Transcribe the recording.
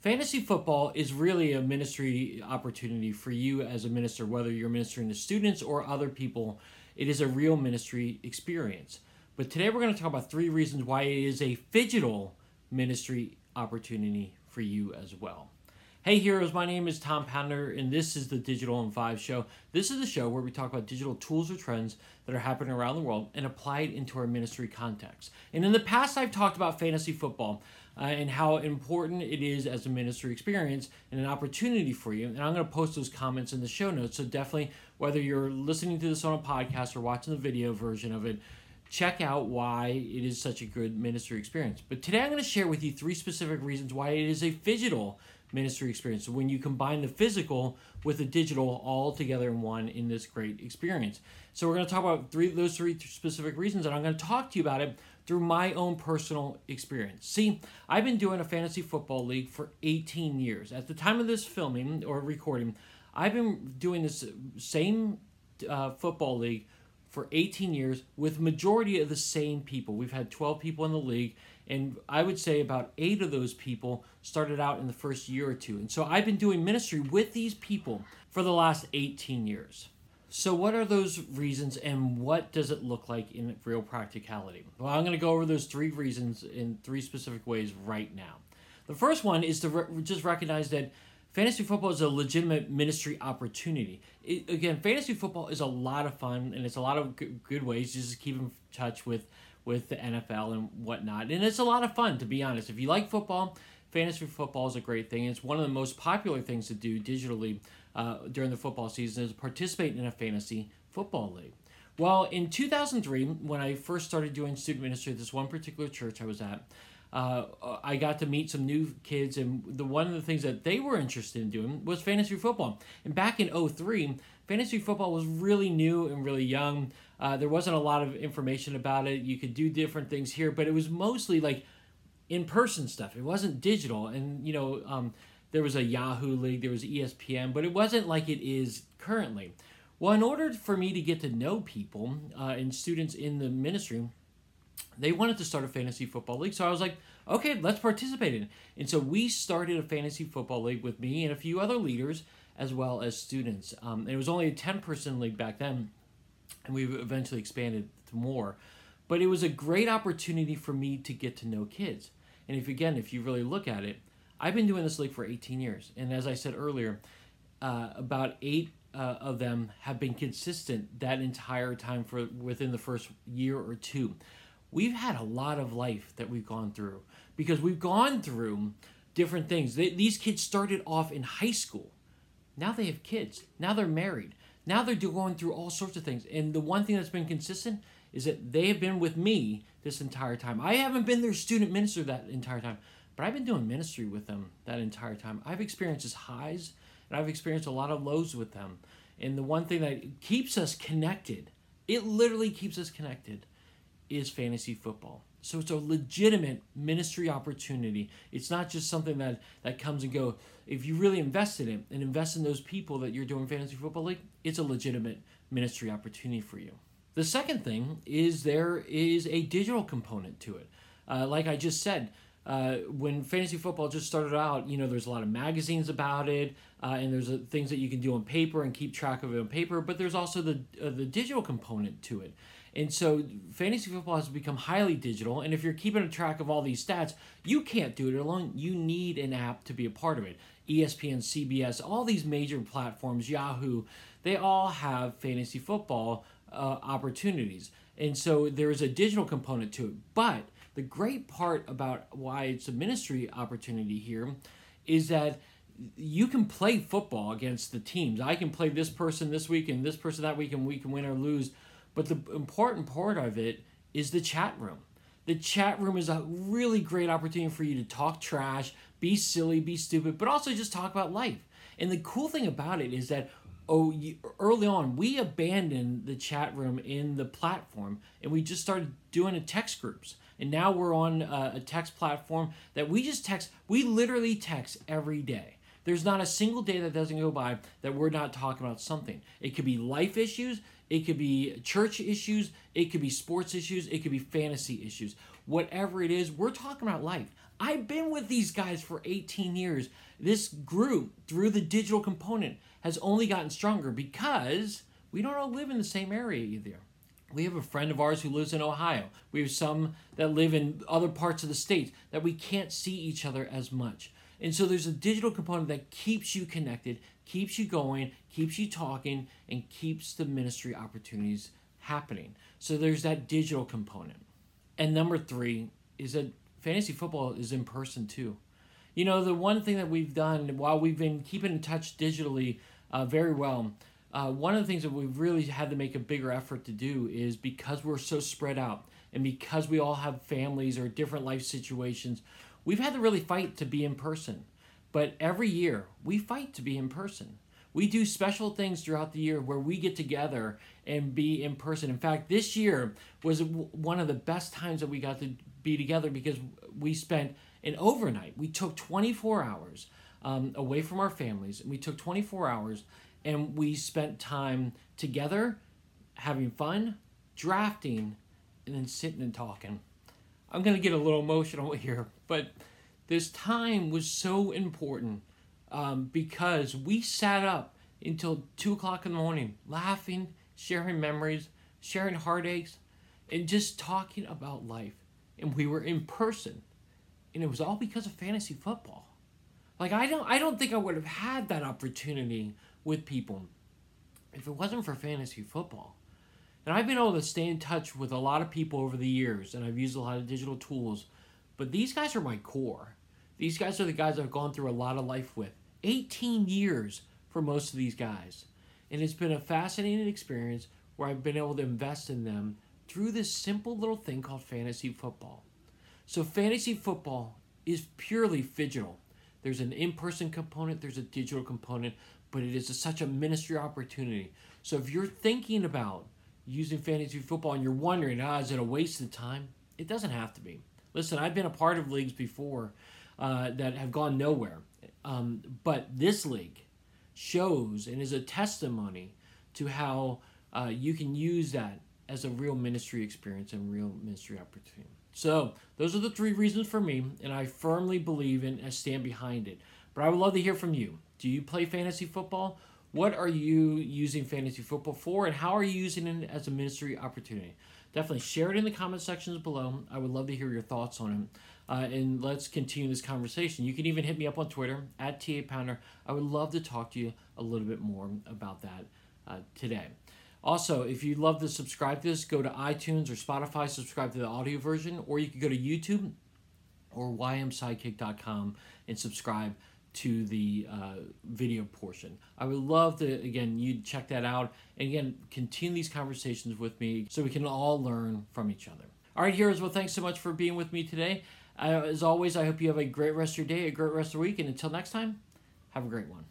Fantasy football is really a ministry opportunity for you as a minister, whether you're ministering to students or other people. It is a real ministry experience. But today we're going to talk about three reasons why it is a phygital ministry opportunity for you as well. Hey heroes, my name is Tom Pounder, and this is the Digital in Five show. This is the show where we talk about digital tools or trends that are happening around the world and apply it into our ministry context. And in the past, I've talked about fantasy football uh, and how important it is as a ministry experience and an opportunity for you. And I'm going to post those comments in the show notes. So definitely, whether you're listening to this on a podcast or watching the video version of it, check out why it is such a good ministry experience. But today, I'm going to share with you three specific reasons why it is a phygital ministry experience. So when you combine the physical with the digital all together in one in this great experience. So we're going to talk about three those three specific reasons, and I'm going to talk to you about it through my own personal experience. See, I've been doing a fantasy football league for 18 years. At the time of this filming or recording, I've been doing this same uh, football league for 18 years with majority of the same people. We've had 12 people in the league and I would say about 8 of those people started out in the first year or two. And so I've been doing ministry with these people for the last 18 years. So, what are those reasons and what does it look like in real practicality? Well, I'm going to go over those three reasons in three specific ways right now. The first one is to re- just recognize that fantasy football is a legitimate ministry opportunity. It, again, fantasy football is a lot of fun and it's a lot of good, good ways just to keep in touch with with the NFL and whatnot. And it's a lot of fun, to be honest. If you like football, fantasy football is a great thing. It's one of the most popular things to do digitally uh, during the football season is participate in a fantasy football league. Well, in 2003, when I first started doing student ministry at this one particular church I was at, uh, I got to meet some new kids, and the one of the things that they were interested in doing was fantasy football. And back in 03, fantasy football was really new and really young. Uh, there wasn't a lot of information about it. You could do different things here, but it was mostly like in person stuff. It wasn't digital, and you know, um, there was a Yahoo League, there was ESPN, but it wasn't like it is currently. Well, in order for me to get to know people uh, and students in the ministry, they wanted to start a fantasy football league. So I was like, okay, let's participate in it. And so we started a fantasy football league with me and a few other leaders as well as students. Um, and it was only a 10 person league back then, and we eventually expanded to more. But it was a great opportunity for me to get to know kids. And if again, if you really look at it, I've been doing this league for 18 years. And as I said earlier, uh, about eight uh, of them have been consistent that entire time for within the first year or two we've had a lot of life that we've gone through because we've gone through different things. They, these kids started off in high school. Now they have kids. Now they're married. Now they're going through all sorts of things. And the one thing that's been consistent is that they have been with me this entire time. I haven't been their student minister that entire time, but I've been doing ministry with them that entire time. I've experienced highs and I've experienced a lot of lows with them. And the one thing that keeps us connected, it literally keeps us connected, is fantasy football. So it's a legitimate ministry opportunity. It's not just something that, that comes and go. If you really invest in it and invest in those people that you're doing fantasy football league, it's a legitimate ministry opportunity for you. The second thing is there is a digital component to it. Uh, like I just said, uh, when fantasy football just started out, you know, there's a lot of magazines about it, uh, and there's uh, things that you can do on paper and keep track of it on paper. But there's also the uh, the digital component to it. And so fantasy football has become highly digital. And if you're keeping a track of all these stats, you can't do it alone. You need an app to be a part of it. ESPN, CBS, all these major platforms, Yahoo, they all have fantasy football uh, opportunities. And so there is a digital component to it. But the great part about why it's a ministry opportunity here is that you can play football against the teams. I can play this person this week and this person that week, and we can win or lose but the important part of it is the chat room. The chat room is a really great opportunity for you to talk trash, be silly, be stupid, but also just talk about life. And the cool thing about it is that oh, early on we abandoned the chat room in the platform and we just started doing a text groups. And now we're on a text platform that we just text. We literally text every day. There's not a single day that doesn't go by that we're not talking about something. It could be life issues, it could be church issues, it could be sports issues, it could be fantasy issues. Whatever it is, we're talking about life. I've been with these guys for 18 years. This group, through the digital component, has only gotten stronger because we don't all live in the same area either. We have a friend of ours who lives in Ohio. We have some that live in other parts of the state that we can't see each other as much. And so there's a digital component that keeps you connected, keeps you going, keeps you talking, and keeps the ministry opportunities happening. So there's that digital component. And number three is that fantasy football is in person too. You know, the one thing that we've done while we've been keeping in touch digitally uh, very well uh, one of the things that we've really had to make a bigger effort to do is because we're so spread out and because we all have families or different life situations, we've had to really fight to be in person. But every year, we fight to be in person. We do special things throughout the year where we get together and be in person. In fact, this year was one of the best times that we got to be together because we spent an overnight. We took 24 hours um, away from our families, and we took 24 hours and we spent time together having fun, drafting, and then sitting and talking. I'm going to get a little emotional here, but this time was so important um, because we sat up until 2 o'clock in the morning laughing, sharing memories, sharing heartaches, and just talking about life. And we were in person. And it was all because of fantasy football. Like I don't I don't think I would have had that opportunity with people if it wasn't for fantasy football. And I've been able to stay in touch with a lot of people over the years, and I've used a lot of phygital tools. But these guys are my core. These guys are the guys I've gone through a lot of life with. 18 years for most of these guys. And it's been a fascinating experience where I've been able to invest in them through this simple little thing called fantasy football. So, fantasy football is purely digital. There's an in person component, there's a digital component, but it is a, such a ministry opportunity. So if you're thinking about using fantasy football and you're wondering, ah, is it a waste of time? It doesn't have to be. Listen, I've been a part of leagues before uh, that have gone nowhere, um, but this league shows and is a testimony to how uh, you can use that as a real ministry experience and real ministry opportunity. So those are the three reasons for me, and I firmly believe in and stand behind it. But I would love to hear from you. Do you play fantasy football? What are you using fantasy football for, and how are you using it as a ministry opportunity? Definitely share it in the comment sections below. I would love to hear your thoughts on it. Uh, and let's continue this conversation. You can even hit me up on Twitter at TA Pounder. I would love to talk to you a little bit more about that uh, today. Also, if you'd love to subscribe to this, go to iTunes or Spotify, subscribe to the audio version, or you can go to YouTube or ymsidekick.com and subscribe to the uh, video portion. I would love to, again, you check that out. And again, continue these conversations with me so we can all learn from each other. All right, heroes, well, thanks so much for being with me today. Uh, as always, I hope you have a great rest of your day, a great rest of the week, and until next time, have a great one.